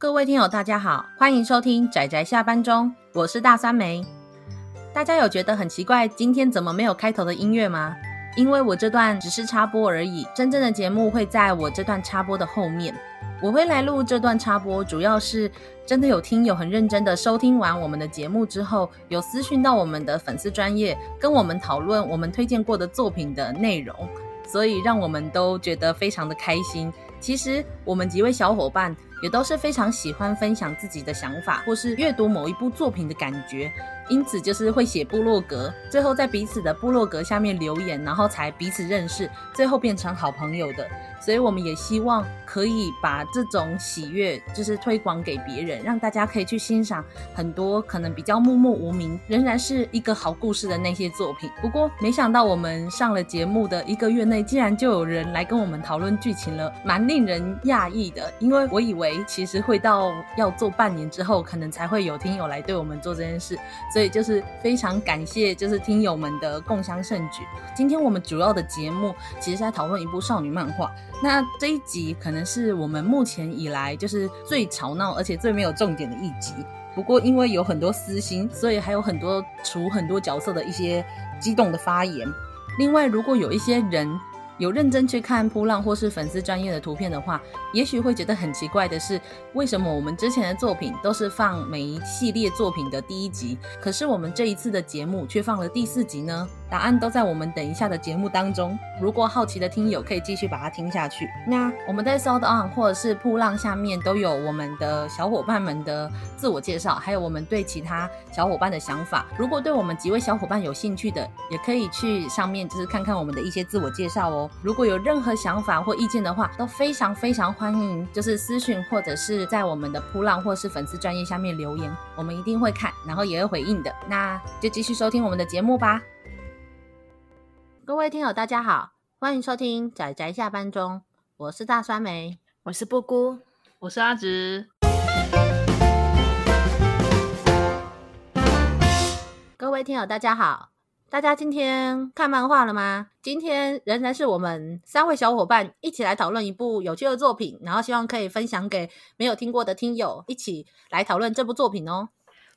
各位听友，大家好，欢迎收听宅宅下班中，我是大酸梅。大家有觉得很奇怪，今天怎么没有开头的音乐吗？因为我这段只是插播而已，真正的节目会在我这段插播的后面。我会来录这段插播，主要是真的有听友很认真的收听完我们的节目之后，有私讯到我们的粉丝专业，跟我们讨论我们推荐过的作品的内容，所以让我们都觉得非常的开心。其实我们几位小伙伴。也都是非常喜欢分享自己的想法，或是阅读某一部作品的感觉，因此就是会写部落格，最后在彼此的部落格下面留言，然后才彼此认识，最后变成好朋友的。所以我们也希望可以把这种喜悦，就是推广给别人，让大家可以去欣赏很多可能比较默默无名，仍然是一个好故事的那些作品。不过没想到我们上了节目的一个月内，竟然就有人来跟我们讨论剧情了，蛮令人讶异的。因为我以为其实会到要做半年之后，可能才会有听友来对我们做这件事，所以就是非常感谢，就是听友们的共襄盛举。今天我们主要的节目其实是在讨论一部少女漫画。那这一集可能是我们目前以来就是最吵闹，而且最没有重点的一集。不过因为有很多私心，所以还有很多除很多角色的一些激动的发言。另外，如果有一些人有认真去看扑浪或是粉丝专业的图片的话，也许会觉得很奇怪的是，为什么我们之前的作品都是放每一系列作品的第一集，可是我们这一次的节目却放了第四集呢？答案都在我们等一下的节目当中。如果好奇的听友可以继续把它听下去。那我们在 SoundOn 或者是噗浪下面都有我们的小伙伴们的自我介绍，还有我们对其他小伙伴的想法。如果对我们几位小伙伴有兴趣的，也可以去上面就是看看我们的一些自我介绍哦。如果有任何想法或意见的话，都非常非常欢迎，就是私讯或者是在我们的噗浪或是粉丝专业下面留言，我们一定会看，然后也会回应的。那就继续收听我们的节目吧。各位听友，大家好，欢迎收听仔仔下班中，我是大酸梅，我是布姑，我是阿直。各位听友，大家好，大家今天看漫画了吗？今天仍然是我们三位小伙伴一起来讨论一部有趣的作品，然后希望可以分享给没有听过的听友，一起来讨论这部作品哦。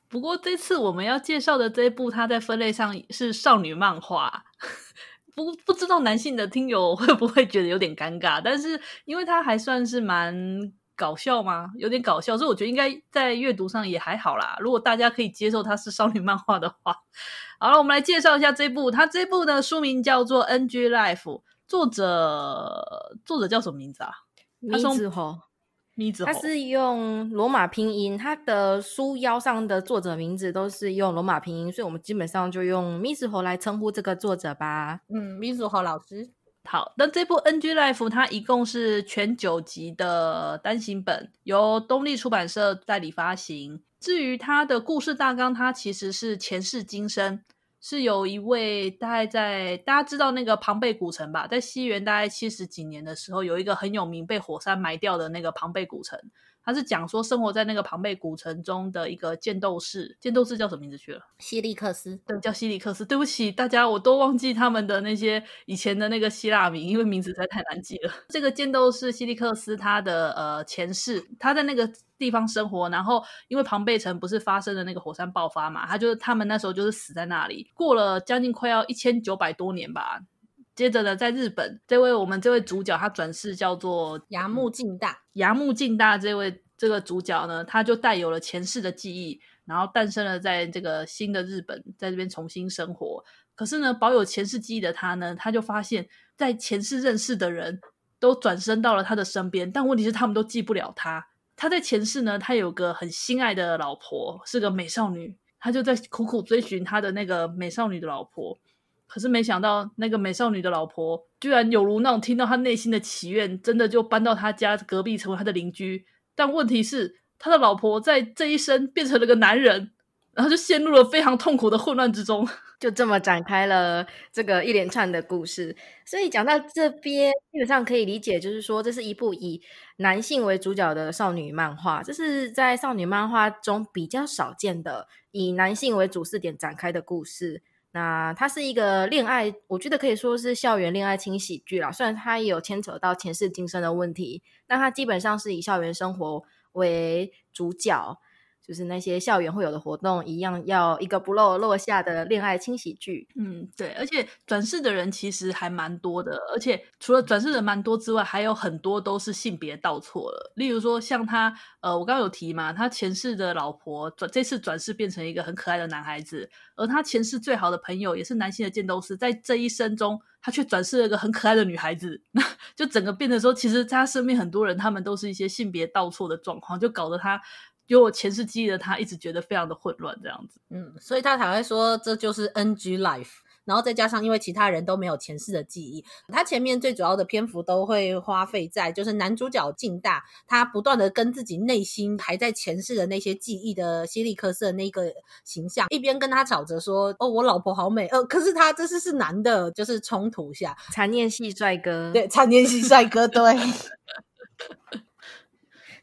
不过这次我们要介绍的这一部，它在分类上是少女漫画。不不知道男性的听友会不会觉得有点尴尬，但是因为它还算是蛮搞笑嘛，有点搞笑，所以我觉得应该在阅读上也还好啦。如果大家可以接受它是少女漫画的话，好了，我们来介绍一下这部。它这部的书名叫做《NG Life》，作者作者叫什么名字啊？米子吼。他是用罗马拼音，他的书腰上的作者名字都是用罗马拼音，所以我们基本上就用咪子猴来称呼这个作者吧。嗯，咪子猴老师。好，那这部《NG Life》它一共是全九集的单行本，由东立出版社代理发行。至于它的故事大纲，它其实是前世今生。是有一位大概在大家知道那个庞贝古城吧，在西元大概七十几年的时候，有一个很有名被火山埋掉的那个庞贝古城。他是讲说生活在那个庞贝古城中的一个剑斗士，剑斗士叫什么名字去了？希利克斯，对，叫希利克斯。对不起大家，我都忘记他们的那些以前的那个希腊名，因为名字实在太难记了。这个剑斗士希利克斯，他的呃前世，他在那个地方生活，然后因为庞贝城不是发生了那个火山爆发嘛，他就是他们那时候就是死在那里，过了将近快要一千九百多年吧。接着呢，在日本，这位我们这位主角他转世叫做牙木敬大。牙木敬大这位这个主角呢，他就带有了前世的记忆，然后诞生了在这个新的日本，在这边重新生活。可是呢，保有前世记忆的他呢，他就发现，在前世认识的人都转身到了他的身边，但问题是他们都记不了他。他在前世呢，他有个很心爱的老婆，是个美少女，他就在苦苦追寻他的那个美少女的老婆。可是没想到，那个美少女的老婆居然有如那种听到他内心的祈愿，真的就搬到他家隔壁成为他的邻居。但问题是，他的老婆在这一生变成了个男人，然后就陷入了非常痛苦的混乱之中。就这么展开了这个一连串的故事。所以讲到这边，基本上可以理解，就是说这是一部以男性为主角的少女漫画，这是在少女漫画中比较少见的以男性为主视点展开的故事。那它是一个恋爱，我觉得可以说是校园恋爱轻喜剧啦。虽然它也有牵扯到前世今生的问题，那它基本上是以校园生活为主角。就是那些校园会有的活动一样，要一个不漏落下的恋爱轻喜剧。嗯，对，而且转世的人其实还蛮多的，而且除了转世的人蛮多之外，还有很多都是性别倒错了。例如说，像他，呃，我刚刚有提嘛，他前世的老婆转这次转世变成一个很可爱的男孩子，而他前世最好的朋友也是男性的剑斗士，在这一生中，他却转世了一个很可爱的女孩子，就整个变得说，其实他身边很多人，他们都是一些性别倒错的状况，就搞得他。有我前世记忆的他，一直觉得非常的混乱，这样子。嗯，所以他才会说这就是 NG life，然后再加上因为其他人都没有前世的记忆，他前面最主要的篇幅都会花费在就是男主角劲大，他不断的跟自己内心还在前世的那些记忆的希利克斯的那个形象，一边跟他吵着说哦，我老婆好美，呃，可是他这次是男的，就是冲突下残念系帅哥，对，残念系帅哥，对。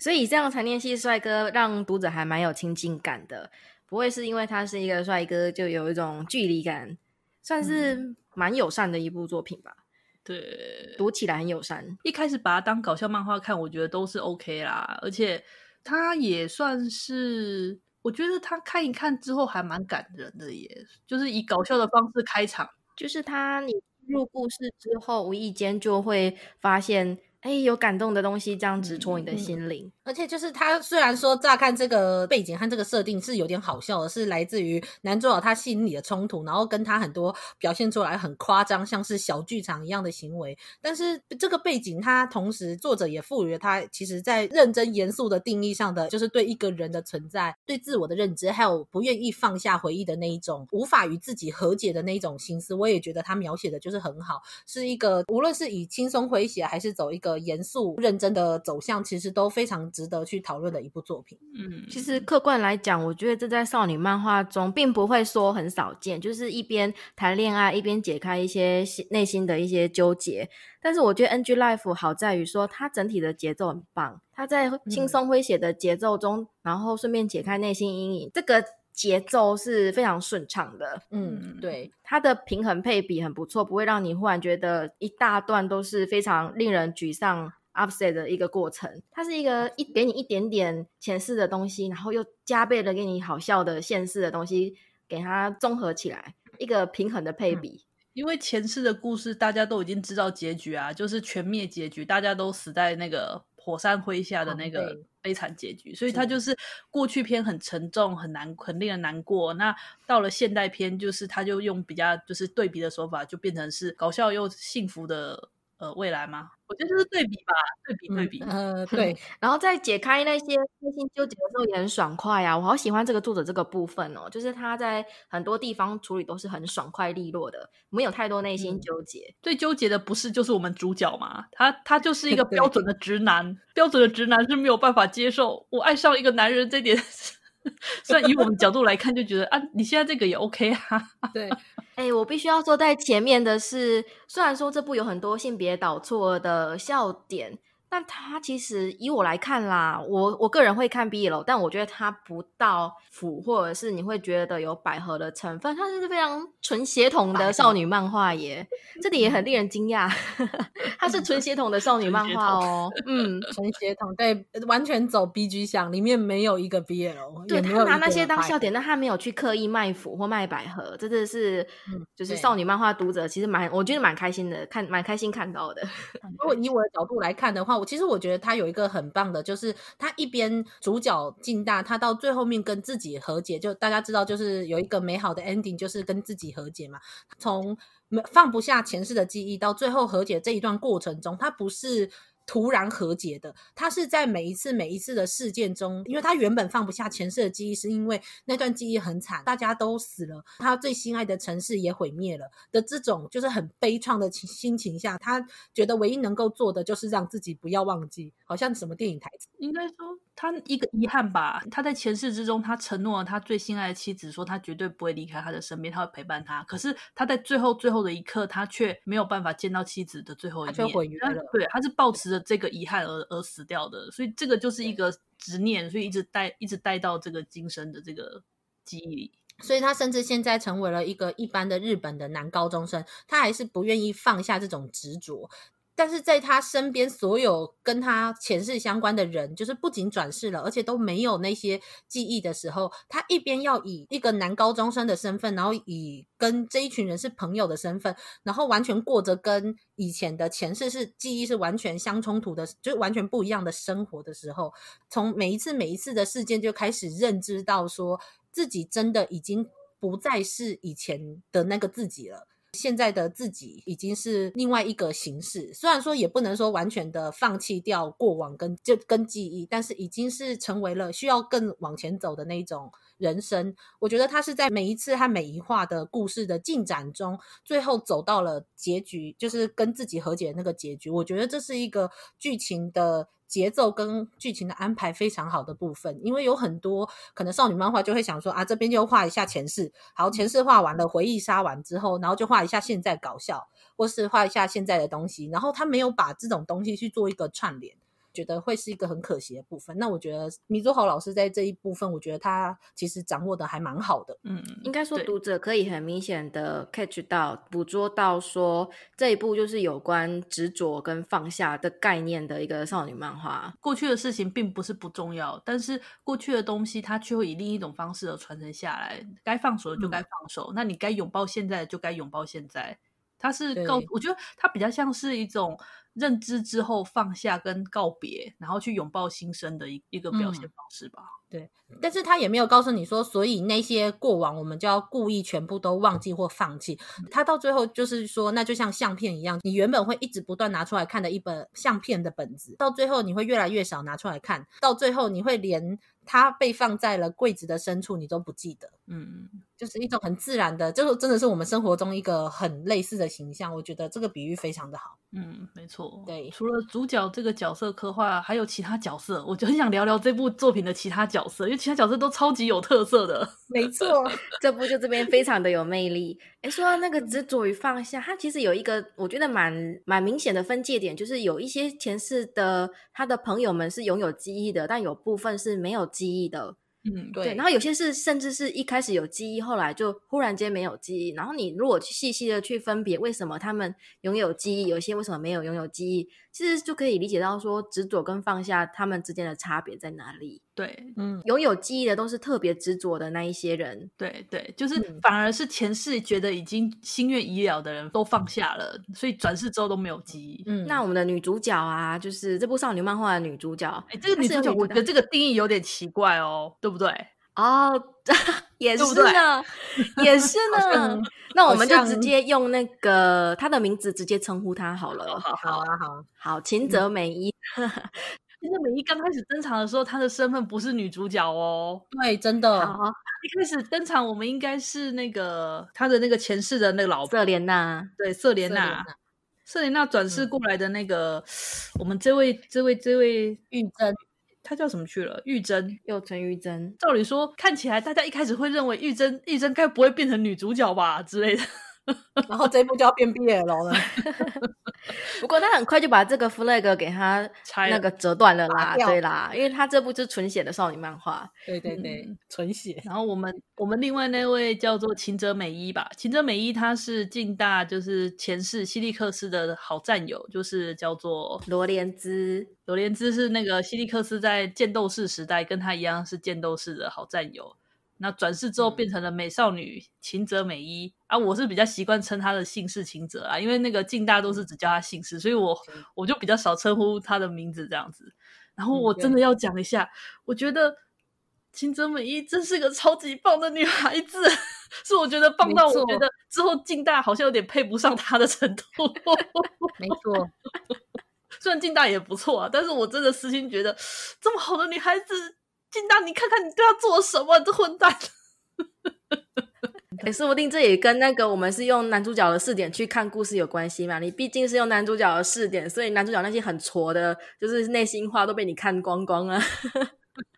所以这样才念系帅哥让读者还蛮有亲近感的，不会是因为他是一个帅哥就有一种距离感，算是蛮友善的一部作品吧。对，读起来很友善。一开始把它当搞笑漫画看，我觉得都是 OK 啦，而且他也算是，我觉得他看一看之后还蛮感人的耶，就是以搞笑的方式开场，就是他你入故事之后，无意间就会发现。哎，有感动的东西这样直戳你的心灵，嗯，而且就是他虽然说乍看这个背景和这个设定是有点好笑的，是来自于男主角他心里的冲突，然后跟他很多表现出来很夸张，像是小剧场一样的行为。但是这个背景，他同时作者也赋予了他，其实在认真严肃的定义上的，就是对一个人的存在、对自我的认知，还有不愿意放下回忆的那一种无法与自己和解的那一种心思。我也觉得他描写的就是很好，是一个无论是以轻松诙谐，还是走一个。严肃认真的走向，其实都非常值得去讨论的一部作品。嗯，其实客观来讲，我觉得这在少女漫画中并不会说很少见，就是一边谈恋爱，一边解开一些内心的一些纠结。但是我觉得 NG Life 好在于说，它整体的节奏很棒，它在轻松诙谐的节奏中，嗯、然后顺便解开内心阴影。这个。节奏是非常顺畅的，嗯，对，它的平衡配比很不错，不会让你忽然觉得一大段都是非常令人沮丧、upset 的一个过程。它是一个一给你一点点前世的东西，然后又加倍的给你好笑的现世的东西，给它综合起来，一个平衡的配比。嗯，因为前世的故事大家都已经知道结局啊，就是全灭结局，大家都死在那个火山灰下的那个。悲惨结局，所以他就是过去篇很沉重、很难、很令人难过。那到了现代篇，就是他就用比较就是对比的手法，就变成是搞笑又幸福的呃未来吗？我觉得就是对比吧，对比对比，嗯、呃，对。然后在解开那些内心纠结的时候也很爽快啊！我好喜欢这个作者这个部分哦，就是他在很多地方处理都是很爽快利落的，没有太多内心纠结。嗯、最纠结的不是就是我们主角嘛？他他就是一个 标准的直男，标准的直男是没有办法接受我爱上一个男人这点。所以以我们角度来看，就觉得啊，你现在这个也 OK 啊，对。哎、我必须要说，在前面的是，虽然说这部有很多性别导错的笑点。但他其实以我来看啦，我我个人会看 BL，但我觉得他不到腐，或者是你会觉得有百合的成分，它是非常纯血统的少女漫画耶，这里也很令人惊讶，它是纯血统的少女漫画哦，嗯，纯血统，对，完全走 BG 向，里面没有一个 BL，对，他拿那些当笑点，但他没有去刻意卖腐或卖百合，真的是，就是少女漫画读者其实蛮，我觉得蛮开心的，看蛮开心看到的。如果以我的角度来看的话，其实我觉得他有一个很棒的，就是他一边主角进大，他到最后面跟自己和解，就大家知道，就是有一个美好的 ending，就是跟自己和解嘛。从放不下前世的记忆到最后和解这一段过程中，他不是。突然和解的，他是在每一次每一次的事件中，因为他原本放不下前世的记忆，是因为那段记忆很惨，大家都死了，他最心爱的城市也毁灭了的这种就是很悲怆的心情下，他觉得唯一能够做的就是让自己不要忘记，好像什么电影台词，应该说他一个遗憾吧。他在前世之中，他承诺了他最心爱的妻子，说他绝对不会离开他的身边，他会陪伴他。可是他在最后最后的一刻，他却没有办法见到妻子的最后一面，毁约了。对，他是抱持着这个遗憾而而死掉的，所以这个就是一个执念，所以一直带一直带到这个今生的这个记忆里。所以他甚至现在成为了一个一般的日本的男高中生，他还是不愿意放下这种执着。但是在他身边所有跟他前世相关的人，就是不仅转世了，而且都没有那些记忆的时候，他一边要以一个男高中生的身份，然后以跟这一群人是朋友的身份，然后完全过着跟以前的前世是记忆是完全相冲突的，就是完全不一样的生活的时候，从每一次每一次的事件就开始认知到说自己真的已经不再是以前的那个自己了。现在的自己已经是另外一个形式，虽然说也不能说完全的放弃掉过往跟就跟记忆，但是已经是成为了需要更往前走的那一种人生。我觉得他是在每一次和每一话的故事的进展中，最后走到了结局，就是跟自己和解的那个结局。我觉得这是一个剧情的。节奏跟剧情的安排非常好的部分，因为有很多可能少女漫画就会想说啊，这边就画一下前世，好，前世画完了，回忆杀完之后，然后就画一下现在搞笑，或是画一下现在的东西，然后他没有把这种东西去做一个串联。觉得会是一个很可惜的部分。那我觉得米佐豪老师在这一部分，我觉得他其实掌握的还蛮好的。嗯，应该说读者可以很明显的 catch 到、捕捉到，说这一部就是有关执着跟放下的概念的一个少女漫画。过去的事情并不是不重要，但是过去的东西它却会以另一种方式而传承下来。该放手的就该放手，嗯、那你该拥抱现在的就该拥抱现在。它是告，我觉得它比较像是一种。认知之后放下跟告别，然后去拥抱新生的一一个表现方式吧。嗯，对，但是他也没有告诉你说，所以那些过往我们就要故意全部都忘记或放弃。他到最后就是说，那就像相片一样，你原本会一直不断拿出来看的一本相片的本子，到最后你会越来越少拿出来看，到最后你会连。它被放在了柜子的深处，你都不记得。嗯，就是一种很自然的，就是真的是我们生活中一个很类似的形象。我觉得这个比喻非常的好。嗯，没错。对，除了主角这个角色刻画，还有其他角色，我就很想聊聊这部作品的其他角色，因为其他角色都超级有特色的。没错，这部就这边非常的有魅力。诶，说到那个执着与放下，它其实有一个我觉得蛮蛮明显的分界点，就是有一些前世的他的朋友们是拥有记忆的，但有部分是没有记忆的。嗯，对，然后有些是甚至是一开始有记忆，后来就忽然间没有记忆。然后你如果去细细的去分别，为什么他们拥有记忆，有些为什么没有拥有记忆，其实就可以理解到说执着跟放下他们之间的差别在哪里。对，嗯，拥有记忆的都是特别执着的那一些人。对对，就是反而是前世觉得已经心愿已了的人都放下了，所以转世之后都没有记忆。嗯，那我们的女主角啊，就是这部少女漫画的女主角，哎，这个女主角我觉得这个定义有点奇怪哦，对不对？哦，也是呢，也是 呢。那我们就直接用那个他的名字直接称呼他好了。好，好啊，好，好，秦泽美一。其实美一刚开始登场的时候，她的身份不是女主角哦。对，真的。好，一开始登场，我们应该是那个她的那个前世的那个老婆瑟莲娜。对，瑟莲娜，瑟莲娜转世过来的那个，我们这位、这位、这位玉珍。她叫什么去了？玉珍，又称玉珍。照理说，看起来大家一开始会认为玉珍，玉珍该不会变成女主角吧之类的。然后这一部就要变 BL 了。不过他很快就把这个 flag 给他那个折断了啦，对啦，因为他这部是纯血的少女漫画，对对对，嗯、纯血。然后我们我们另外那位叫做秦泽美一吧，秦泽美一他是近大就是前世希利克斯的好战友，就是叫做罗莲兹，罗莲兹是那个希利克斯在剑斗士时代跟他一样是剑斗士的好战友。那转世之后变成了美少女秦泽美依、嗯、啊，我是比较习惯称她的姓氏秦泽啊，因为那个近大都是只叫她姓氏，所以我我就比较少称呼她的名字这样子。然后我真的要讲一下，嗯、我觉得秦泽美依真是个超级棒的女孩子，是我觉得棒到我觉得之后近大好像有点配不上她的程度。没错，虽然近大也不错啊，但是我真的私心觉得 这么好的女孩子。金大，你看看你对他做什么？这混蛋！哎，说不定这也跟那个我们是用男主角的视点去看故事有关系嘛？你毕竟是用男主角的视点，所以男主角那些很挫的，就是内心话都被你看光光了。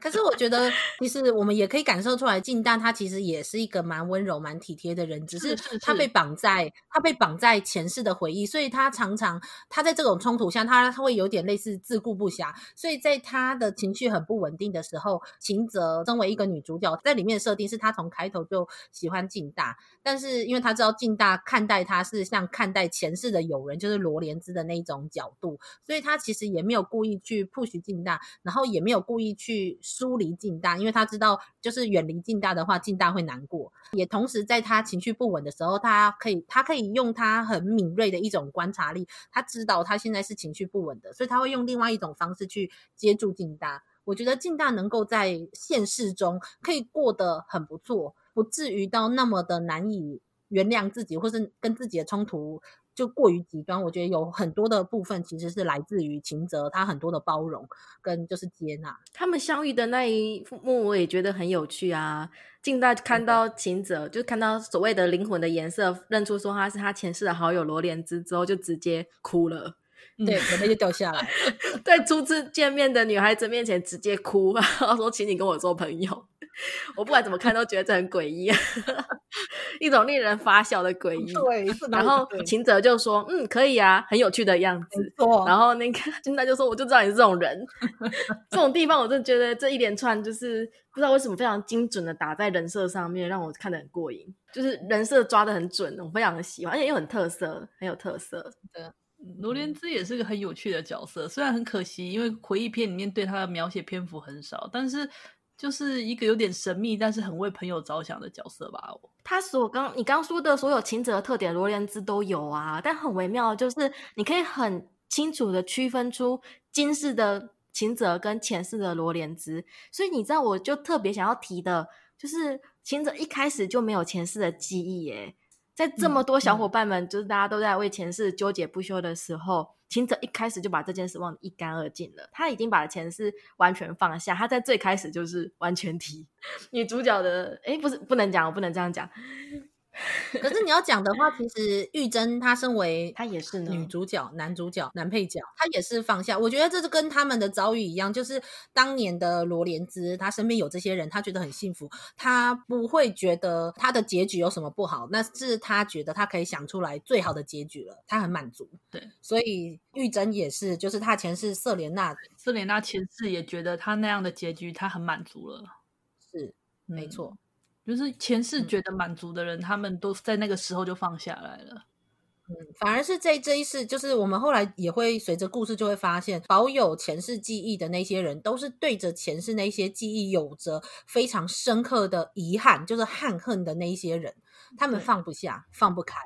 可是我觉得，其实我们也可以感受出来，静大他其实也是一个蛮温柔、蛮体贴的人，只是他被绑在他被绑在前世的回忆，所以他常常他在这种冲突下，他他会有点类似自顾不暇，所以在他的情绪很不稳定的时候，秦泽身为一个女主角，在里面的设定是她从开头就喜欢静大，但是因为他知道静大看待他是像看待前世的友人，就是罗莲芝的那一种角度，所以他其实也没有故意去 push 静大，然后也没有故意去疏离静大，因为他知道就是远离静大的话，静大会难过。也同时在他情绪不稳的时候，他可以他可以用他很敏锐的一种观察力，他知道他现在是情绪不稳的，所以他会用另外一种方式去接住静大。我觉得静大能够在现实中可以过得很不错，不至于到那么的难以原谅自己，或是跟自己的冲突就过于极端。我觉得有很多的部分其实是来自于秦泽他很多的包容跟就是接纳。他们相遇的那一幕，我也觉得很有趣啊。近代看到秦泽，就看到所谓的灵魂的颜色，认出说他是他前世的好友罗莲之之后，就直接哭了。对，眼泪就掉下来。在初次见面的女孩子面前直接哭，然后说：“请你跟我做朋友。”我不管怎么看都觉得这很诡异，一种令人发笑的诡异。对，然后秦泽就说：“嗯，可以啊，很有趣的样子。”然后那个金大就说：“我就知道你是这种人。”这种地方我真的觉得这一连串就是不知道为什么非常精准的打在人设上面，让我看得很过瘾。就是人设抓的很准，我非常的喜欢，而且又很特色，很有特色。对。罗莲兹也是个很有趣的角色，虽然很可惜，因为回忆片里面对他的描写篇幅很少，但是就是一个有点神秘，但是很为朋友着想的角色吧。他所刚你刚说的所有晴泽的特点，罗莲兹都有啊，但很微妙，就是你可以很清楚的区分出今世的晴泽跟前世的罗莲兹，所以你知道，我就特别想要提的，就是晴泽一开始就没有前世的记忆耶。在这么多小伙伴们，就是大家都在为前世纠结不休的时候，秦哲一开始就把这件事忘得一干二净了。他已经把前世完全放下，他在最开始就是完全提 女主角的。哎，不是，不能讲，我不能这样讲。可是你要讲的话，其实玉珍她身为她也是女主角、男主角、男配角，她也是放下。我觉得这是跟他们的遭遇一样，就是当年的罗莲芝，她身边有这些人，她觉得很幸福，她不会觉得她的结局有什么不好，那是她觉得她可以想出来最好的结局了，她很满足。对，所以玉珍也是，就是她前世瑟莲娜，瑟莲娜前世也觉得她那样的结局她很满足了，是没错。就是前世觉得满足的人，嗯，他们都在那个时候就放下来了。嗯，反而是这这一世，就是我们后来也会随着故事就会发现，保有前世记忆的那些人，都是对着前世那些记忆有着非常深刻的遗憾，就是憾恨的那一些人，他们放不下，放不开。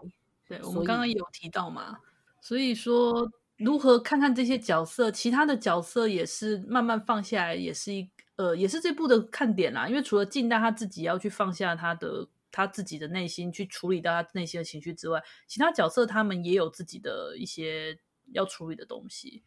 对，我们刚刚有提到嘛，所以说如何看看这些角色，其他的角色也是慢慢放下来，也是一。呃，也是这部的看点啦，因为除了静大他自己要去放下他的他自己的内心，去处理到他内心的情绪之外，其他角色他们也有自己的一些要处理的东西。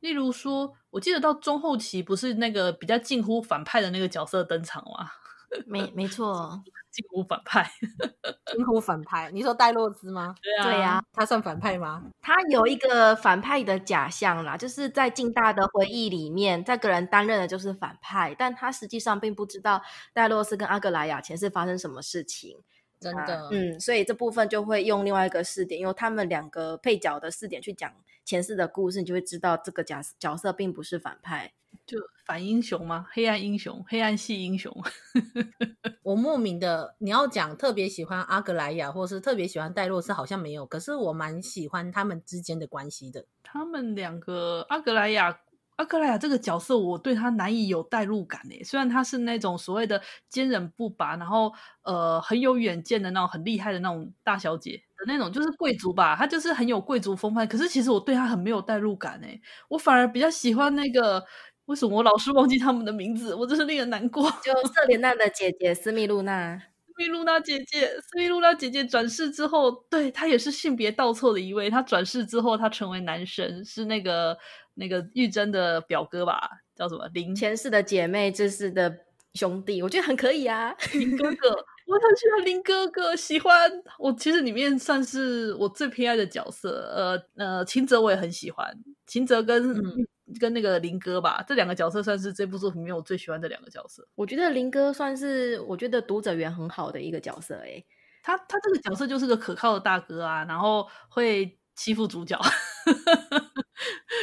例如说，我记得到中后期不是那个比较近乎反派的那个角色登场吗？没没错。近乎反派，近乎反派。你说戴洛兹吗？对啊，对呀，他算反派吗？他有一个反派的假象啦，就是在近大的回忆里面，这个人担任的就是反派，但他实际上并不知道戴洛斯跟阿格莱雅前世发生什么事情。真的，嗯，所以这部分就会用另外一个视点，用他们两个配角的视点去讲前世的故事，你就会知道这个角角色并不是反派。就反英雄吗？黑暗英雄，黑暗系英雄。我莫名的，你要讲特别喜欢阿格莱雅，或是特别喜欢戴洛斯，好像没有。可是我蛮喜欢他们之间的关系的。他们两个，阿格莱雅，阿格莱雅这个角色，我对他难以有代入感诶。虽然他是那种所谓的坚韧不拔，然后呃很有远见的那种很厉害的那种大小姐的那种，就是贵族吧，他就是很有贵族风范。可是其实我对他很没有代入感诶，我反而比较喜欢那个。为什么我老是忘记他们的名字？我真是令人难过。就瑟莲娜的姐姐斯密露娜，斯密露娜姐姐，斯密露娜姐姐转世之后，对，她也是性别倒错的一位。她转世之后，她成为男神，是那个那个玉珍的表哥吧？叫什么？林前世的姐妹，这世的兄弟，我觉得很可以啊。林哥哥，我很喜欢林哥哥，喜欢我其实里面算是我最偏爱的角色。呃呃，秦泽我也很喜欢，秦泽跟、嗯、跟那个林哥吧，这两个角色算是这部作品里面我最喜欢的两个角色。我觉得林哥算是我觉得读者缘很好的一个角色、欸，诶，他他这个角色就是个可靠的大哥啊，然后会欺负主角。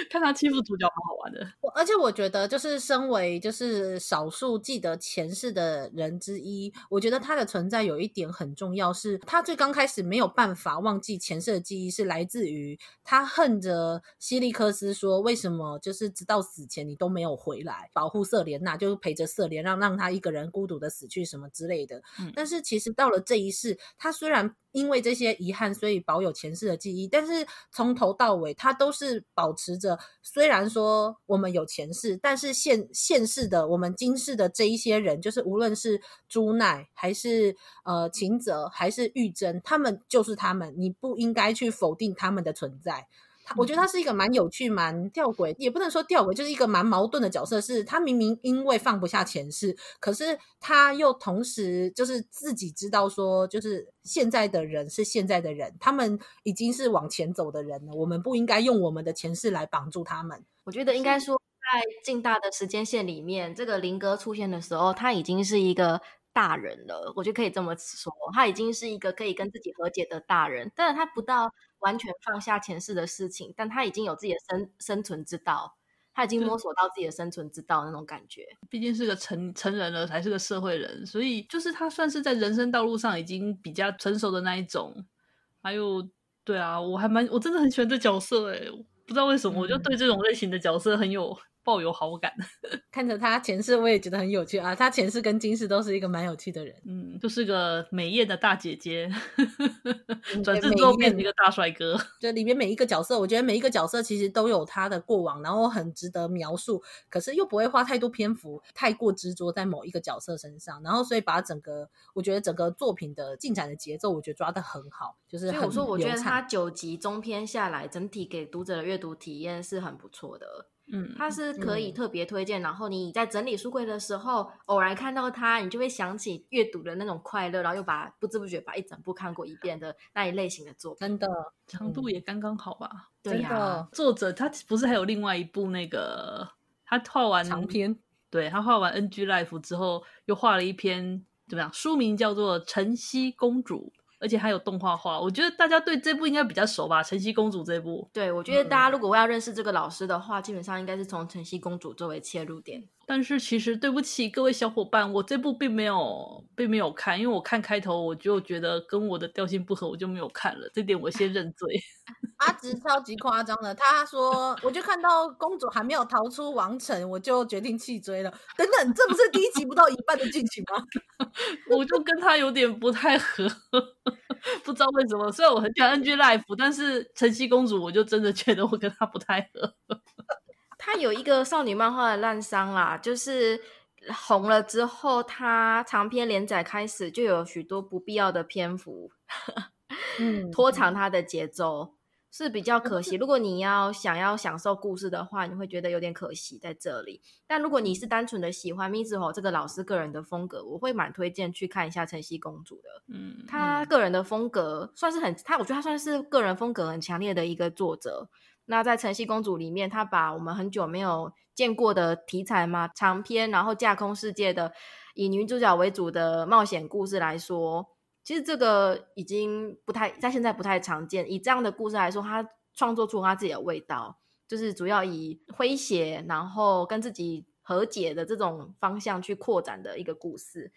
看他欺负主角蛮好玩的，而且我觉得就是身为就是少数记得前世的人之一，我觉得他的存在有一点很重要，是他最刚开始没有办法忘记前世的记忆，是来自于他恨着希利克斯说，为什么就是直到死前你都没有回来保护瑟莲娜，就是陪着瑟莲，让让他一个人孤独的死去什么之类的。嗯，但是其实到了这一世，他虽然。因为这些遗憾，所以保有前世的记忆，但是从头到尾，他都是保保持着。虽然说我们有前世，但是现现世的我们今世的这一些人，就是无论是朱奈还是呃秦泽还是玉珍，他们就是他们，你不应该去否定他们的存在。我觉得他是一个蛮有趣、蛮吊诡，也不能说吊诡，就是一个蛮矛盾的角色。是他明明因为放不下前世，可是他又同时就是自己知道说，就是现在的人是现在的人，他们已经是往前走的人了。我们不应该用我们的前世来绑住他们。我觉得应该说，在近大的时间线里面，这个林哥出现的时候，他已经是一个大人了。我就可以这么说，他已经是一个可以跟自己和解的大人，但是他不到。完全放下前世的事情，但他已经有自己的生生存之道，他已经摸索到自己的生存之道那种感觉。毕竟是个成成人了，还是个社会人，所以就是他算是在人生道路上已经比较成熟的那一种。还有，对啊，我还蛮我真的很喜欢这角色诶，不知道为什么，我就对这种类型的角色很有。抱有好感，看着他前世，我也觉得很有趣啊。他前世跟今世都是一个蛮有趣的人，嗯，就是个美艳的大姐姐，转世之后变成一个大帅哥。就里面每一个角色，我觉得每一个角色其实都有他的过往，然后很值得描述，可是又不会花太多篇幅，太过执着在某一个角色身上，然后所以把整个，我觉得整个作品的进展的节奏，我觉得抓得很好，就是很。所以我说，我觉得他九集中篇下来，整体给读者的阅读体验是很不错的。嗯，它是可以特别推荐，嗯。然后你在整理书柜的时候，偶然看到它，你就会想起阅读的那种快乐，然后又把不知不觉把一整部看过一遍的那一类型的作品。真的，长度也刚刚好吧？嗯、对呀、啊。作者他不是还有另外一部那个，他画完长篇，对，他画完 NG Life 之后，又画了一篇怎么样？书名叫做《晨曦公主》。而且还有动画化，我觉得大家对这部应该比较熟吧，《晨曦公主》这部。对，我觉得大家如果要认识这个老师的话，嗯、基本上应该是从《晨曦公主》作为切入点。但是其实对不起各位小伙伴，我这部并没有并没有看，因为我看开头我就觉得跟我的调性不合，我就没有看了。这点我先认罪。阿直超级夸张的，他说我就看到公主还没有逃出王城，我就决定弃追了。等等，这不是第一集不到一半的剧情吗？我就跟他有点不太合，不知道为什么。虽然我很喜欢 NG Life，但是晨曦公主我就真的觉得我跟他不太合。他有一个少女漫画的烂伤啦，就是红了之后，他长篇连载开始就有许多不必要的篇幅，嗯，拖长他的节奏是比较可惜。如果你要想要享受故事的话，你会觉得有点可惜在这里。但如果你是单纯的喜欢 Mizuho 这个老师个人的风格，我会蛮推荐去看一下《晨曦公主》的。嗯，他个人的风格算是很，他我觉得他算是个人风格很强烈的一个作者。那在《晨曦公主》里面，他把我们很久没有见过的题材嘛，长篇，然后架空世界的，以女主角为主的冒险故事来说，其实这个已经不太在现在不太常见。以这样的故事来说，他创作出他自己的味道，就是主要以诙谐，然后跟自己和解的这种方向去扩展的一个故事，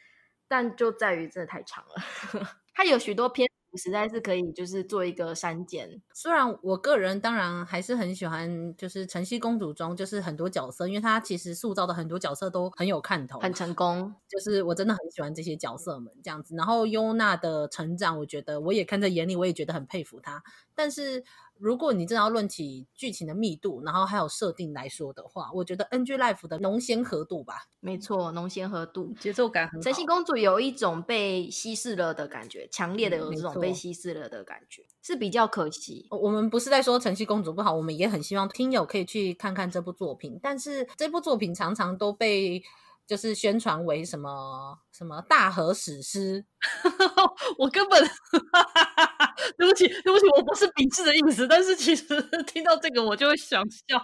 但就在于真的太长了，他有许多篇。实在是可以，就是做一个删减。虽然我个人当然还是很喜欢，就是《晨曦公主》中就是很多角色，因为她其实塑造的很多角色都很有看头，很成功。就是我真的很喜欢这些角色们这样子。然后优娜的成长，我觉得我也看在眼里，我也觉得很佩服她。但是。如果你真的要论起剧情的密度，然后还有设定来说的话，我觉得 NG Life 的浓鲜合度吧，没错，浓鲜合度，节奏感很好。晨曦公主有一种被稀释了的感觉，强烈的有这种被稀释了的感觉，嗯，是比较可惜。我们不是在说晨曦公主不好，我们也很希望听友可以去看看这部作品，但是这部作品常常都被。就是宣传为什么什么大河史诗，我根本 对不起，对不起，我不是鄙视的意思，但是其实 听到这个我就会想笑。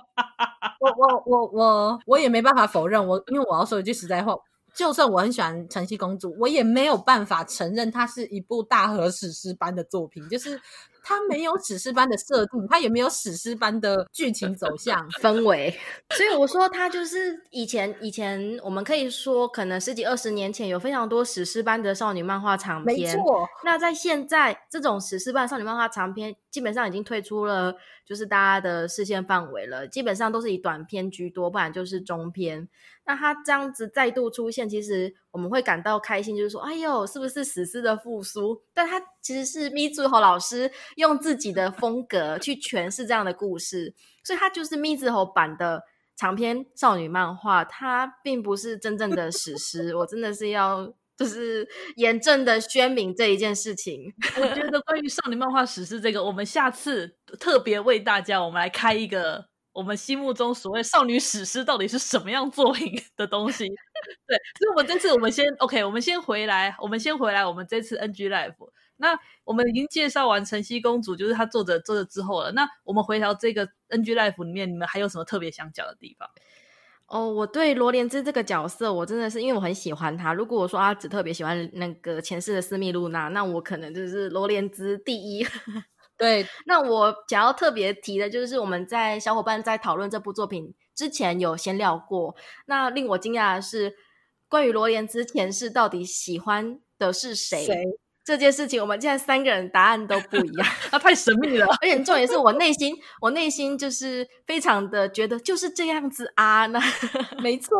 我我我我我也没办法否认，我因为我要说一句实在话。就算我很喜欢晨曦公主，我也没有办法承认它是一部大河史诗般的作品，就是它没有史诗般的设定，它也没有史诗般的剧情走向 氛围。所以我说，它就是以前以前我们可以说，可能十几二十年前有非常多史诗般的少女漫画长篇。没错。那在现在，这种史诗般少女漫画长篇基本上已经退出了，就是大家的视线范围了，基本上都是以短篇居多，不然就是中篇。那他这样子再度出现，其实我们会感到开心，就是说，哎呦，是不是史诗的复苏？但他其实是 Mizuho 老师用自己的风格去诠释这样的故事，所以他就是 Mizuho 版的长篇少女漫画，它并不是真正的史诗。我真的是要就是严正的宣明这一件事情。我觉得关于少女漫画史诗这个，我们下次特别为大家，我们来开一个。我们心目中所谓少女史诗到底是什么样作品的东西？对，所以我们这次我们先 OK，我们先回来，我们先回来，我们这次 NG Life，那我们已经介绍完晨曦公主，就是她作者作者之后了。那我们回到这个 NG Life 里面，你们还有什么特别想讲的地方？哦，我对罗莲芝这个角色，我真的是因为我很喜欢她。如果我说她只特别喜欢那个前世的私密露娜，那我可能就是罗莲芝第一。对，那我想要特别提的就是，我们在小伙伴在讨论这部作品之前有先聊过。那令我惊讶的是，关于罗莲芝前世到底喜欢的是谁？谁这件事情，我们现在三个人答案都不一样，那太神秘了。而且重点是我内心，我内心就是非常的觉得就是这样子啊。那 没错，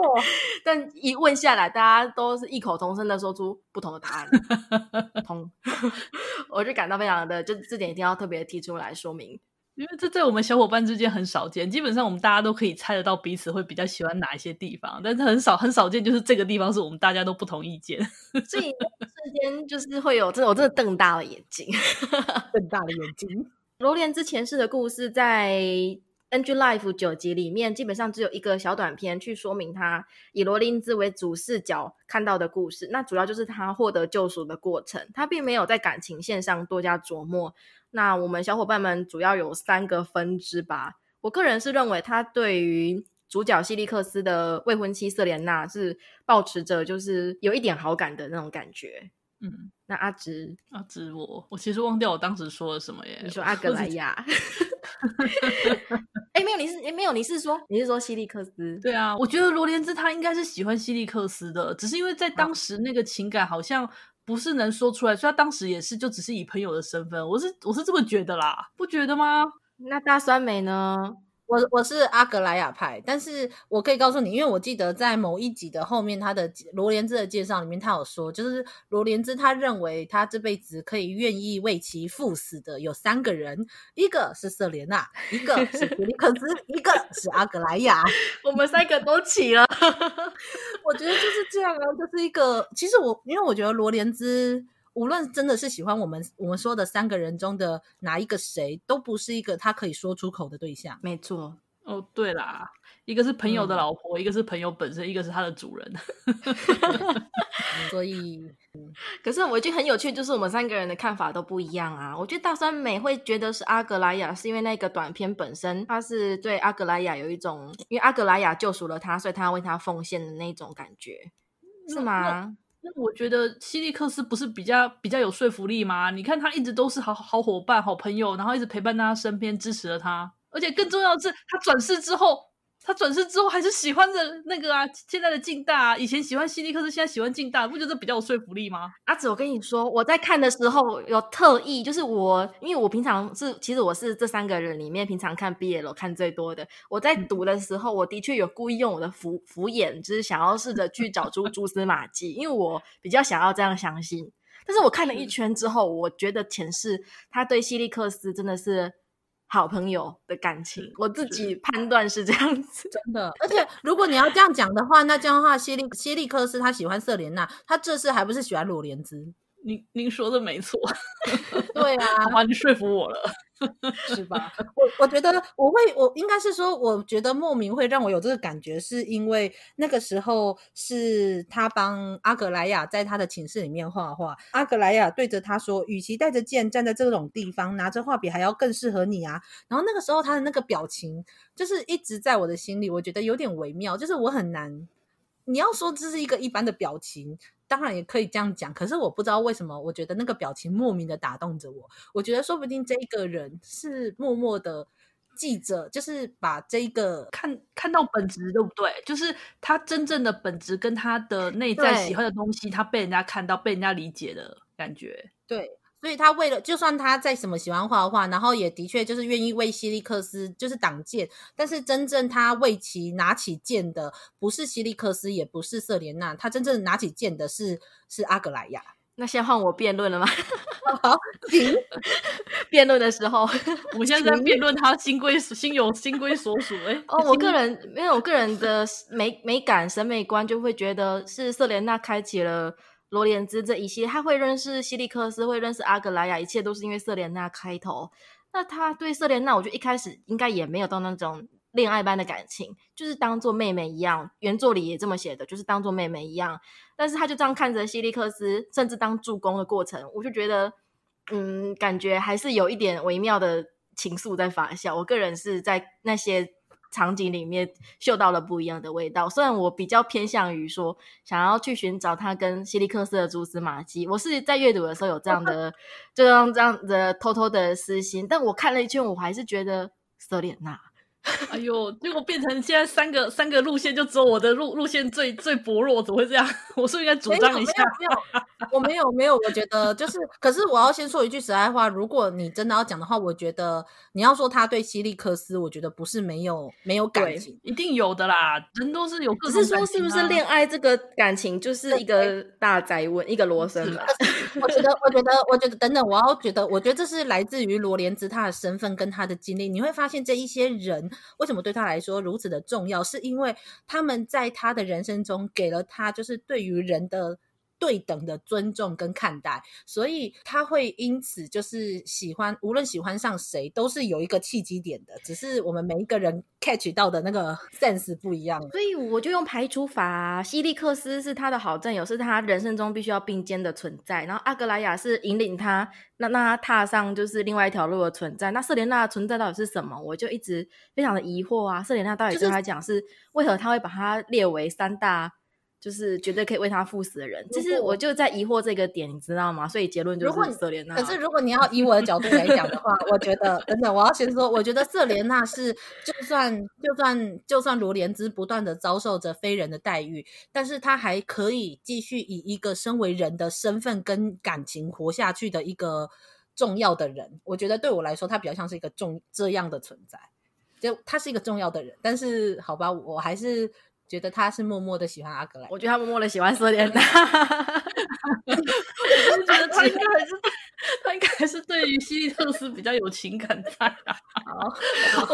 但一问下来，大家都是异口同声的说出不同的答案。同，我就感到非常的，就这点一定要特别提出来说明。因为这在我们小伙伴之间很少见，基本上我们大家都可以猜得到彼此会比较喜欢哪一些地方，但是很少很少见，就是这个地方是我们大家都不同意见，所以瞬间就是会有这我真的瞪大了眼睛，瞪大了眼睛。罗莲之前世的故事在 NG Life 九集里面，基本上只有一个小短片去说明他以罗琳兹为主视角看到的故事，那主要就是他获得救赎的过程，他并没有在感情线上多加琢磨。那我们小伙伴们主要有三个分支吧。我个人是认为他对于主角西利克斯的未婚妻瑟莲娜是抱持着就是有一点好感的那种感觉。嗯，那阿直，阿直我，我我其实忘掉我当时说了什么耶。你说阿格莱亚？哎、欸，没有，你是哎、欸、没有，你是说你是说西利克斯？对啊，我觉得罗莲兹他应该是喜欢西利克斯的，只是因为在当时那个情感好像。不是能说出来，所以他当时也是就只是以朋友的身份，我是我是这么觉得啦，不觉得吗？那大酸梅呢？我我是阿格莱亚派，但是我可以告诉你，因为我记得在某一集的后面，他的罗莲兹的介绍里面，他有说，就是罗莲兹他认为他这辈子可以愿意为其赴死的有三个人，一个是瑟莲娜，一个是菲利克斯，一个是阿格莱亚，我们三个都齐了。我觉得就是这样啊，就是一个，其实我因为我觉得罗莲兹。无论真的是喜欢我们我们说的三个人中的哪一个谁，都不是一个他可以说出口的对象。没错，哦，对啦，一个是朋友的老婆，嗯、一个是朋友本身，一个是他的主人。所以，可是我觉得很有趣，就是我们三个人的看法都不一样啊。我觉得大酸美会觉得是阿格莱亚，是因为那个短片本身，他是对阿格莱亚有一种，因为阿格莱亚救赎了他，所以他要为他奉献的那种感觉，是吗？那我觉得西利克斯不是比较比较有说服力吗？你看他一直都是好好伙伴、好朋友，然后一直陪伴在他身边，支持了他，而且更重要的是，他转世之后。他转世之后还是喜欢着那个啊，现在的静大啊，以前喜欢西利克斯，现在喜欢静大，不觉得比较有说服力吗？阿紫，我跟你说，我在看的时候有特意，就是我，因为我平常是，其实我是这三个人里面平常看 BL 看最多的。我在读的时候，我的确有故意用我的俯俯眼，就是想要试着去找出蛛丝马迹，因为我比较想要这样相信。但是我看了一圈之后，我觉得前世他对西利克斯真的是。好朋友的感情，我自己判断是这样子，真的。而且如果你要这样讲的话，那这样的话，谢利谢利克斯他喜欢瑟莲娜，他这次还不是喜欢裸莲兹？您您说的没错，对啊，哇，你说服我了，是吧？我我觉得我会，我应该是说，我觉得莫名会让我有这个感觉，是因为那个时候是他帮阿格莱雅在他的寝室里面画画，阿格莱雅对着他说：“与其带着剑站在这种地方，拿着画笔还要更适合你啊。”然后那个时候他的那个表情，就是一直在我的心里，我觉得有点微妙，就是我很难，你要说这是一个一般的表情。当然也可以这样讲，可是我不知道为什么，我觉得那个表情莫名的打动着我。我觉得说不定这一个人是默默的记着，就是把这一个看看到本质，对不对？就是他真正的本质跟他的内在喜欢的东西，他被人家看到、被人家理解的感觉，对。所以他为了，就算他再什么喜欢画画，然后也的确就是愿意为希利克斯就是挡剑，但是真正他为其拿起剑的不是希利克斯，也不是瑟莲娜，他真正拿起剑的是是阿格莱雅。那先换我辩论了吗？好，行。辩论的时候，我们现在在辩论他心归心有心归所属。哎，哦，我个人因为我个人的美美感审美观就会觉得是瑟莲娜开启了。罗莲兹这一系列，他会认识希利克斯，会认识阿格莱雅，一切都是因为瑟莲娜开头。那他对瑟莲娜，我觉得一开始应该也没有到那种恋爱般的感情，就是当做妹妹一样。原作里也这么写的，就是当做妹妹一样。但是他就这样看着希利克斯，甚至当助攻的过程，我就觉得，嗯，感觉还是有一点微妙的情愫在发酵。我个人是在那些。场景里面嗅到了不一样的味道。虽然我比较偏向于说想要去寻找它跟希利克斯的蛛丝马迹，我是在阅读的时候有这样的，就像这样的偷偷的私心。但我看了一圈，我还是觉得瑟莲娜。哎呦！结果变成现在三个三个路线，就只有我的路路线最最薄弱，怎么会这样？我是不是应该主张一下？没有，没有，我没有，没有。我觉得就是，可是我要先说一句实在话，如果你真的要讲的话，我觉得你要说他对希利克斯，我觉得不是没有没有感情，一定有的啦。人都是有各种，啊，只是说是不是恋爱这个感情就是一个大灾问，一个罗生门。我觉得，我觉得，我觉得，等等，我要觉得，我觉得这是来自于罗莲兹他的身份跟他的经历。你会发现这一些人。为什么对他来说如此的重要？是因为他们在他的人生中给了他，就是对于人的。对等的尊重跟看待，所以他会因此就是喜欢，无论喜欢上谁，都是有一个契机点的，只是我们每一个人 catch 到的那个 sense 不一样。所以我就用排除法，希利克斯是他的好战友，是他人生中必须要并肩的存在。然后阿格莱雅是引领他，那那他踏上就是另外一条路的存在。那瑟莲娜的存在到底是什么？我就一直非常的疑惑啊。瑟莲娜到底对他讲是为何他会把他列为三大？就是绝对可以为他赴死的人，其实我就在疑惑这个点，你知道吗？所以结论就是瑟莲娜。可是如果你要以我的角度来讲的话，我觉得等等，我要先说，我觉得瑟莲娜是，就算就算就算罗莲兹不断的遭受着非人的待遇，但是他还可以继续以一个身为人的身份跟感情活下去的一个重要的人。我觉得对我来说，他比较像是一个重这样的存在，就他是一个重要的人。但是好吧，我还是。觉得他是默默的喜欢阿格莱，我觉得他默默的喜欢瑟莲娜。我觉得他应该还是他应该还是对于希利特斯比较有情感在啊。好，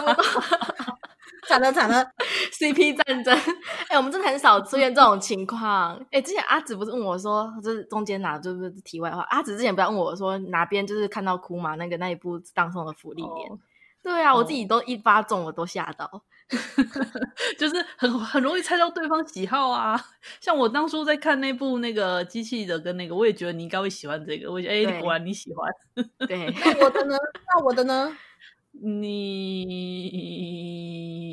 惨了惨了，CP 战争。哎、欸，我们真的很少出现这种情况。哎、欸，之前阿紫不是问我说，就是中间哪就是题外话。阿紫之前不要问我说哪边就是看到哭嘛？那个那一部当送的芙莉莲。Oh. 对啊，我自己都一发中，我都吓到。就是很很容易猜到对方喜好啊，像我当初在看那部那个机器的跟那个，我也觉得你应该会喜欢这个，我觉得哎，果然你喜欢。对，那我的呢？那我的呢？你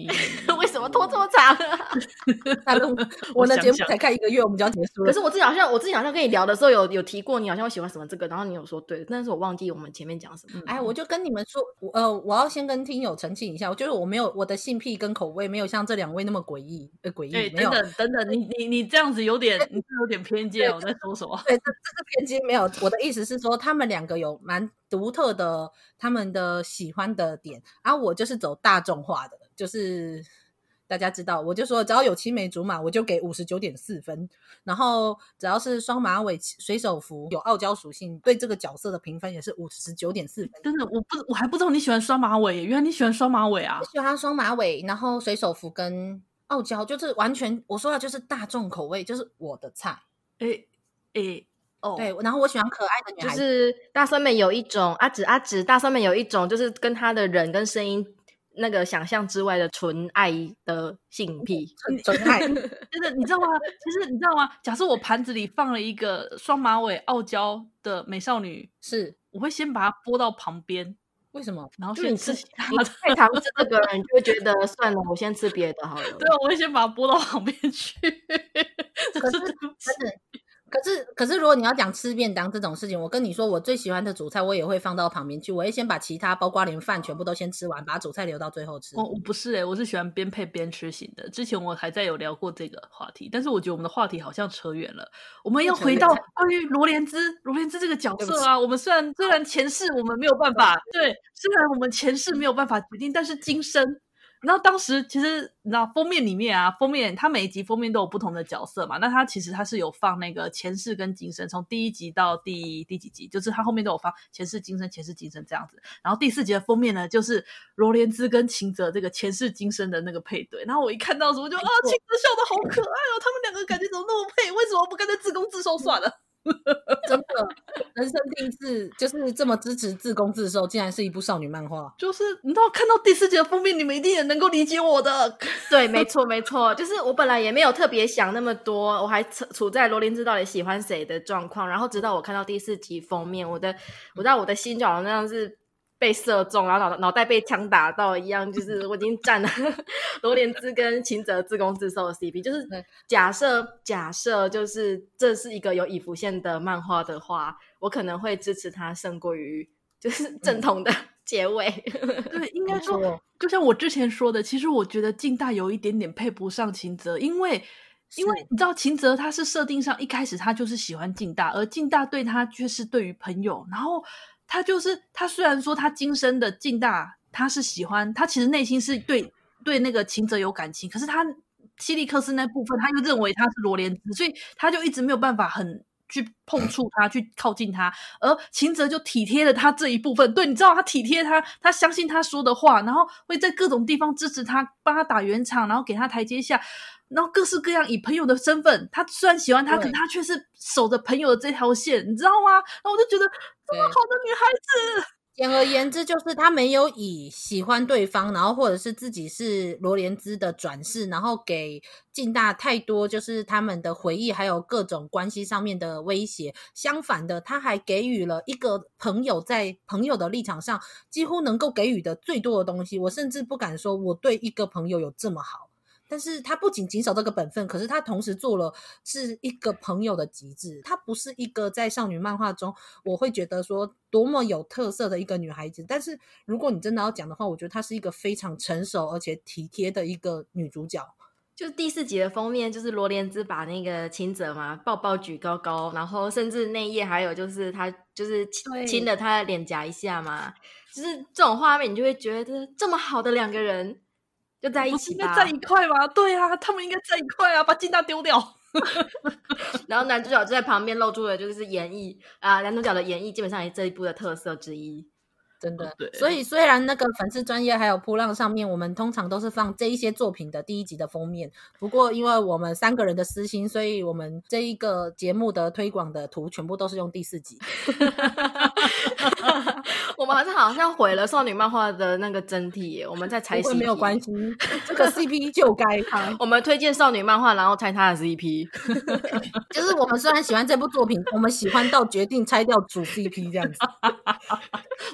为什么拖这么长？啊 我的节目才看一个月，我们就要结束了。可是我自己好像，我自己好像跟你聊的时候有有提过，你好像会喜欢什么这个，然后你有说对，但是我忘记我们前面讲什么。哎，我就跟你们说，呃，我要先跟听友澄清一下，我觉得我没有我的性癖跟口味没有像这两位那么诡异，呃，诡异。对，等等等等，你你你这样子有点，你是有点偏见。我在说什么？对，这这个偏见没有。我的意思是说，他们两个有蛮。独特的他们的喜欢的点，啊，我就是走大众化的，就是大家知道，我就说只要有青梅竹马，我就给五十九点四分。然后只要是双马尾水手服有傲娇属性，对这个角色的评分也是五十九点四分。真的，我不我还不知道你喜欢双马尾，原来你喜欢双马尾啊！我喜欢双马尾，然后水手服跟傲娇，就是完全我说的就是大众口味，就是我的菜。诶诶。哦，对，然后我喜欢可爱的女孩子，是大酸梅有一种阿紫阿紫大酸梅有一种就是跟她的人跟声音那个想象之外的纯爱的性癖，纯爱。就是你知道吗？其实你知道吗？假设我盘子里放了一个双马尾傲娇的美少女，是我会先把它拨到旁边，为什么？然后就你吃先吃其他你的。太糖吃这个你，就会觉得算了，我先吃别的好了。对，我会先把它拨到旁边去。可是，可是，可是，可是，如果你要讲吃便当这种事情，我跟你说，我最喜欢的主菜，我也会放到旁边去。我会先把其他，包括连饭全部都先吃完，把主菜留到最后吃。哦，我不是诶、欸、我是喜欢边配边吃型的。之前我还在有聊过这个话题，但是我觉得我们的话题好像扯远了。我们要回到关于罗莲芝，罗莲芝这个角色啊。我们虽然虽然前世我们没有办法，对，虽然我们前世没有办法决定，但是今生。然后当时其实你知道封面里面啊，封面它每一集封面都有不同的角色嘛。那它其实它是有放那个前世跟今生，从第一集到第第几集，就是它后面都有放前世今生、前世今生这样子。然后第四集的封面呢，就是罗莲兹跟秦泽这个前世今生的那个配对。然后我一看到的时候，我就啊，秦泽笑的好可爱哦，他们两个感觉怎么那么配？为什么不干脆自攻自受算了？真的，人生第一次就是这么支持自攻自受，竟然是一部少女漫画。就是你知道看到第四集的封面，你们一定也能够理解我的。对，没错，没错，就是我本来也没有特别想那么多，我还处处在罗琳芝到底喜欢谁的状况，然后直到我看到第四集封面，我的，我知道我的心就好像是。被射中，然后脑脑袋被枪打到一样，就是 我已经占了 罗莲兹跟秦泽自攻自受的 CP。就是假设假设，就是这是一个有伊福线的漫画的话，我可能会支持他胜过于就是正统的 结尾。嗯、对，应该说，就像我之前说的，其实我觉得静大有一点点配不上秦泽，因为因为你知道秦泽他是设定上一开始他就是喜欢静大，而静大对他却是对于朋友，然后。他就是他，虽然说他今生的静大，他是喜欢他，其实内心是对对那个秦泽有感情，可是他希利克斯那部分，他又认为他是罗莲子，所以他就一直没有办法很去碰触他，去靠近他，而秦泽就体贴了他这一部分。对，你知道他体贴他，他相信他说的话，然后会在各种地方支持他，帮他打圆场，然后给他台阶下。然后各式各样以朋友的身份，他虽然喜欢他，可他却是守着朋友的这条线，你知道吗？然后我就觉得这么好的女孩子，简而言之就是他没有以喜欢对方，然后或者是自己是罗莲兹的转世，然后给静大太多就是他们的回忆，还有各种关系上面的威胁。相反的，他还给予了一个朋友在朋友的立场上几乎能够给予的最多的东西。我甚至不敢说我对一个朋友有这么好。但是他不仅谨守这个本分，可是他同时做了是一个朋友的极致。她不是一个在少女漫画中我会觉得说多么有特色的一个女孩子。但是如果你真的要讲的话，我觉得她是一个非常成熟而且体贴的一个女主角。就第四集的封面，就是罗莲兹把那个晴泽嘛抱抱举高高，然后甚至那页还有就是他就是亲了他的脸颊一下嘛，就是这种画面，你就会觉得这么好的两个人。就在一起吧，应该在一块吗？对啊，他们应该在一块啊，把金蛋丢掉。然后男主角就在旁边露出了就是演绎啊，男主角的演绎基本上也是这一部的特色之一。真的，对。所以虽然那个粉丝专业还有扑浪上面，我们通常都是放这一些作品的第一集的封面。不过因为我们三个人的私心，所以我们这一个节目的推广的图全部都是用第四集。我们好像好像毁了少女漫画的那个真谛耶，我们在猜 CP，没有关系，这个 CP 就该他。我们推荐少女漫画，然后猜他的 CP。就是我们虽然喜欢这部作品，我们喜欢到决定拆掉主 CP 这样子，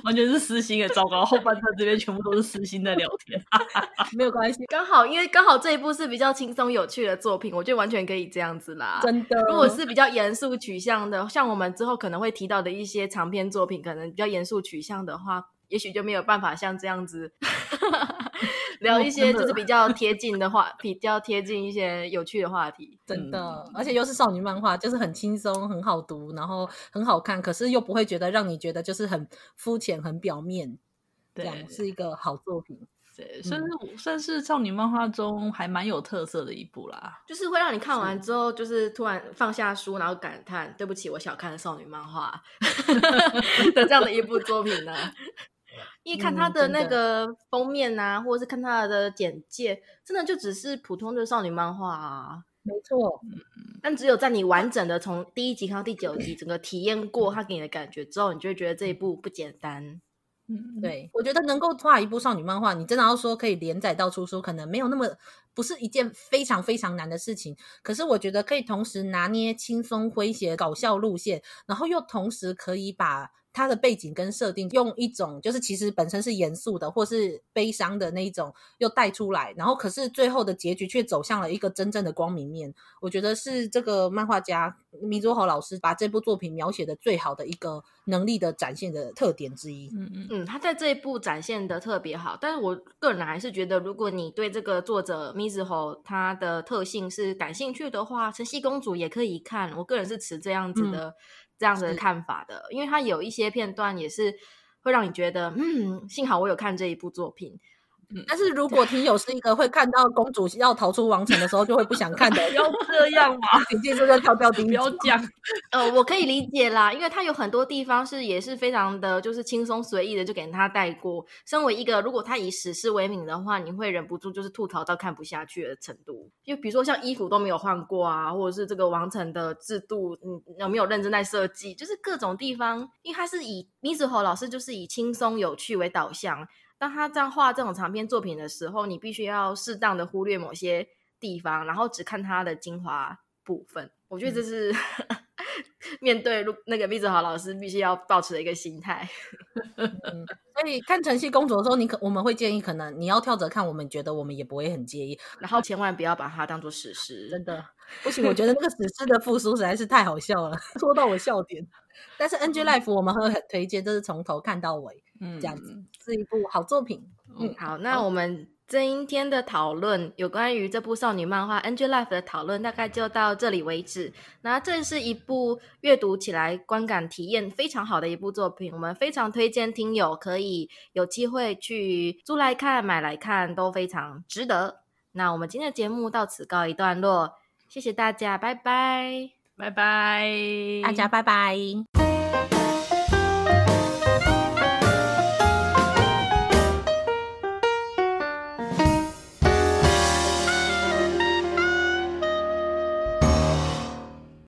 完全是。私心也糟糕，后半段这边全部都是私心的聊天，没有关系，刚好因为刚好这一部是比较轻松有趣的作品，我觉得完全可以这样子啦。真的，如果是比较严肃取向的，像我们之后可能会提到的一些长篇作品，可能比较严肃取向的话，也许就没有办法像这样子 聊一些就是比较贴近的话，比较贴近一些有趣的话题。真的，嗯、而且又是少女漫画，就是很轻松、很好读，然后很好看，可是又不会觉得让你觉得就是很肤浅、很表面。对，这样是一个好作品。对，算是、嗯、算是少女漫画中还蛮有特色的一部啦。就是会让你看完之后，就是突然放下书，然后感叹：“对不起，我小看了少女漫画 的这样的一部作品呢。”一看他的那个封面啊，嗯、或者是看他的简介，真的就只是普通的少女漫画啊。没错，但只有在你完整的从第一集看到第九集，整个体验过他给你的感觉之后，你就会觉得这一部不简单。嗯，对，我觉得能够画一部少女漫画，你真的要说可以连载到出书，可能没有那么不是一件非常非常难的事情。可是我觉得可以同时拿捏轻松诙谐搞笑路线，然后又同时可以把。它的背景跟设定，用一种就是其实本身是严肃的，或是悲伤的那一种，又带出来，然后可是最后的结局却走向了一个真正的光明面。我觉得是这个漫画家米佐侯老师把这部作品描写的最好的一个能力的展现的特点之一。嗯嗯嗯，他在这一部展现的特别好，但是我个人还是觉得，如果你对这个作者米佐侯他的特性是感兴趣的话，晨曦公主也可以看。我个人是持这样子的。嗯这样子的看法的，因为它有一些片段也是会让你觉得，嗯，幸好我有看这一部作品。嗯，但是如果听友是一个会看到公主要逃出王城的时候就会不想看的，不要这样嘛，请记住要跳掉第一，不要讲。呃，我可以理解啦，因为他有很多地方是也是非常的，就是轻松随意的就给他带过。身为一个，如果他以史诗为名的话，你会忍不住就是吐槽到看不下去的程度。就比如说像衣服都没有换过啊，或者是这个王城的制度，你，有没有认真在设计？就是各种地方，因为他是以米子侯老师就是以轻松有趣为导向。当他这样画这种长篇作品的时候，你必须要适当的忽略某些地方，然后只看他的精华部分。我觉得这是、嗯、面对那个迷佐吼老师必须要保持的一个心态。嗯、所以看晨曦公主的时候，你可我们会建议，可能你要跳着看，我们觉得我们也不会很介意。然后千万不要把它当做史诗，真的不行。我觉得那个史诗的复苏实在是太好笑了，说到我笑点。但是 NG Life 我们会很推荐，这是从头看到尾。嗯，这样子是一部好作品。嗯，好，那我们今天的讨论有关于这部少女漫画《NG Life》的讨论，大概就到这里为止。那这是一部阅读起来观感体验非常好的一部作品，我们非常推荐听友可以有机会去租来看、买来看，都非常值得。那我们今天的节目到此告一段落，谢谢大家，拜拜，拜拜，大家拜拜。